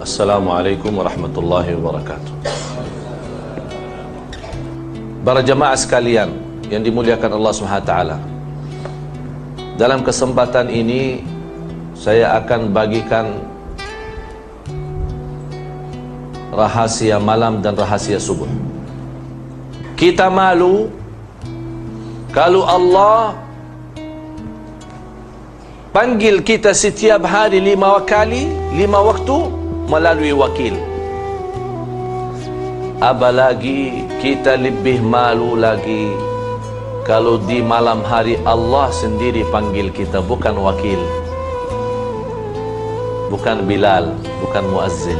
Assalamualaikum warahmatullahi wabarakatuh. Para jemaah sekalian yang dimuliakan Allah taala. Dalam kesempatan ini saya akan bagikan rahasia malam dan rahasia subuh. Kita malu kalau Allah panggil kita setiap hari lima kali, lima waktu melalui wakil. Apalagi kita lebih malu lagi kalau di malam hari Allah sendiri panggil kita bukan wakil. Bukan Bilal bukan Muazzin.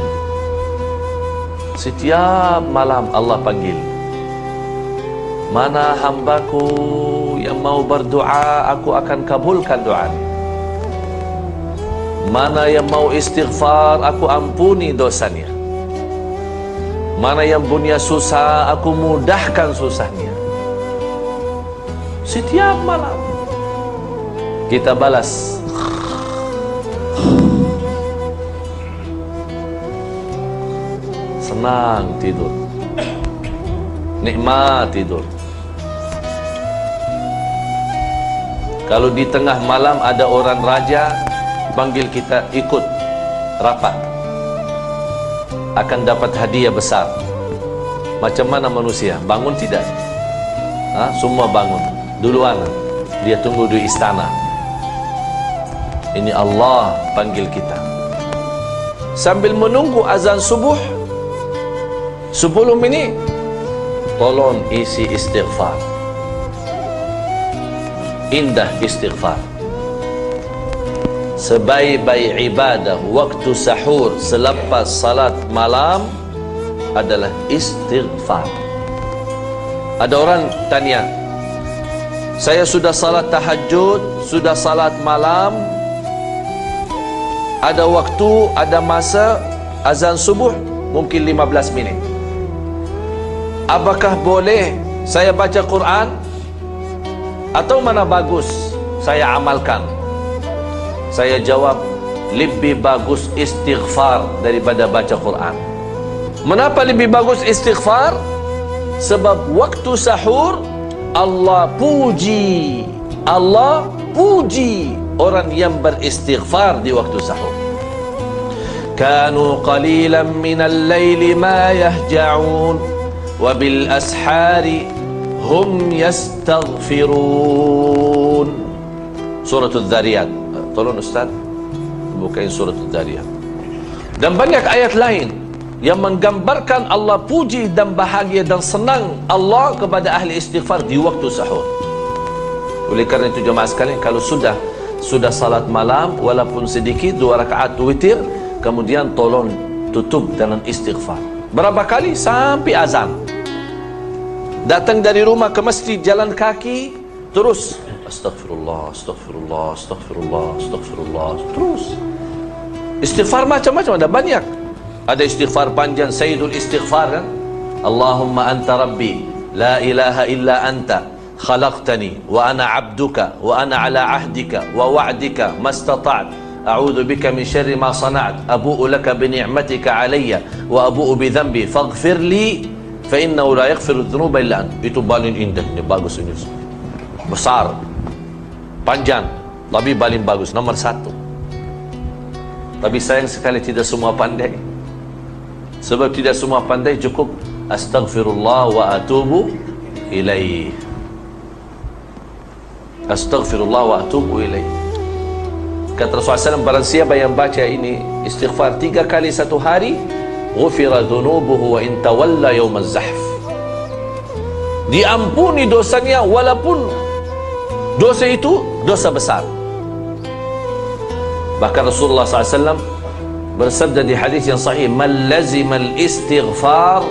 Setiap malam Allah panggil. Mana hambaku yang mau berdoa aku akan kabulkan doanya Mana yang mau istighfar Aku ampuni dosanya. Mana yang punya susah Aku mudahkan susahnya. Setiap malam Kita balas. Senang tidur. Nikmat tidur. Kalau di tengah malam ada orang raja panggil kita ikut rapat. Akan dapat hadiah besar. Macam mana manusia? Bangun tidak? Ha? semua bangun. Duluan. Dia tunggu di istana. Ini Allah panggil kita. Sambil menunggu azan subuh 10 minit tolong isi istighfar. Indah istighfar sebaik-baik ibadah waktu sahur selepas salat malam adalah istighfar. Ada orang tanya saya sudah salat tahajud sudah salat malam ada waktu ada masa azan subuh mungkin 15 minit. Apakah boleh saya baca Quran? Atau mana bagus saya amalkan saya jawab lebih bagus istighfar daripada baca Quran. Mengapa lebih bagus istighfar? Sebab waktu sahur Allah puji Allah puji orang yang beristighfar di waktu sahur. Kanu qalilan minal layli ma yahja'un Wabil ashari hum yastaghfirun. Suratul Dhariyat Tolong Ustaz Bukain surat Al-Dariyah Dan banyak ayat lain Yang menggambarkan Allah puji dan bahagia dan senang Allah kepada ahli istighfar di waktu sahur. Oleh kerana itu jemaah sekalian Kalau sudah sudah salat malam Walaupun sedikit dua rakaat witir Kemudian tolong tutup dengan istighfar. Berapa kali? Sampai azan. Datang dari rumah ke masjid jalan kaki Terus أستغفر الله أستغفر الله أستغفر الله أستغفر الله. Terus. استغفار macam-macam. Ada banyak. Ada استغفار panjang. سيد الاستغفار kan? اللهم انت ربي لا اله الا انت خلقتني وأنا عبدك وأنا على عهدك ووعدك ما استطعت اعوذ بك من شر ما صنعت ابوء لك بنعمتك علي وابوء بذنبي فاغفر لي فانه لا يغفر الذنوب الا انت itu paling indah bagus ini. Besar. Panjang. Tapi paling bagus nomor satu. Tapi sayang sekali tidak semua pandai. Sebab tidak semua pandai cukup. Astaghfirullah wa atubu ilaih. Astaghfirullah wa atubu ilaih. Kata Rasulullah SAW barang siapa yang baca ini istighfar tiga kali satu hari ghufira dhunubuhu wa intawalla yawm az-zahf diampuni dosanya walaupun dosa itu dosa besar. Bahkan Rasulullah SAW bersabda di hadis yang sahih man lazima al-istighfar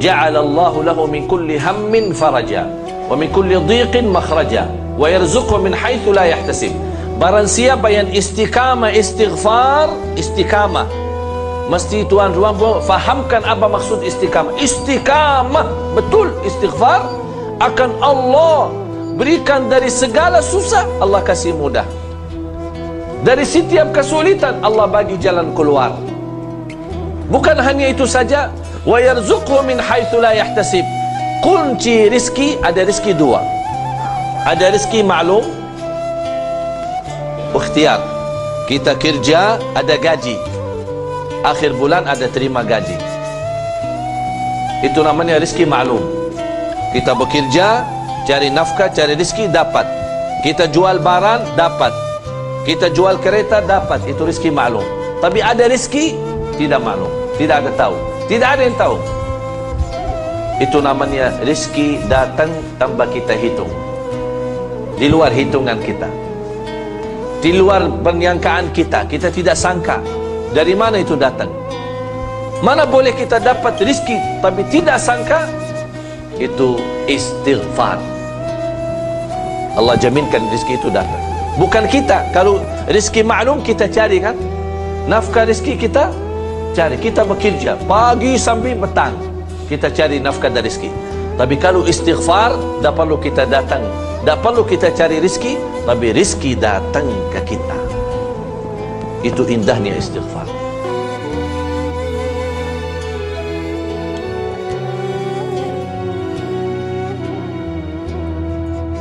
ja'ala Allah lahu min kulli hammin faraja wa min kulli dhiqin makhraja wa yarzuqhu min haythu la yahtasib. Barang siapa yang istiqamah istighfar istiqamah mesti tuan ruang fahamkan apa maksud istiqamah istiqamah betul istighfar akan Allah berikan dari segala susah Allah kasih mudah dari setiap kesulitan Allah bagi jalan keluar Bukan hanya itu saja, wa yarzuqhu min haitsu la yahtasib. Kunci rizki ada rizki dua. Ada rizki maklum, ikhtiar. Kita kerja ada gaji. Akhir bulan ada terima gaji. Itu namanya rizki maklum. Kita bekerja, cari nafkah, cari rizki dapat. Kita jual barang dapat. Kita jual kereta dapat. Itu rizki maklum. Tapi ada rizki tidak maklum. Tidak ada tahu. Tidak ada yang tahu. Itu namanya rizki datang tanpa kita hitung. Di luar hitungan kita. Di luar penyangkaan kita. Kita tidak sangka. Dari mana itu datang? Mana boleh kita dapat rizki tapi tidak sangka? Itu istighfar. Allah jaminkan rizki itu datang. Bukan kita. Kalau rizki maklum kita cari kan? Nafkah rizki kita cari kita bekerja pagi sampai petang kita cari nafkah dan rezeki tapi kalau istighfar tak perlu kita datang tak perlu kita cari rezeki tapi rezeki datang ke kita itu indahnya istighfar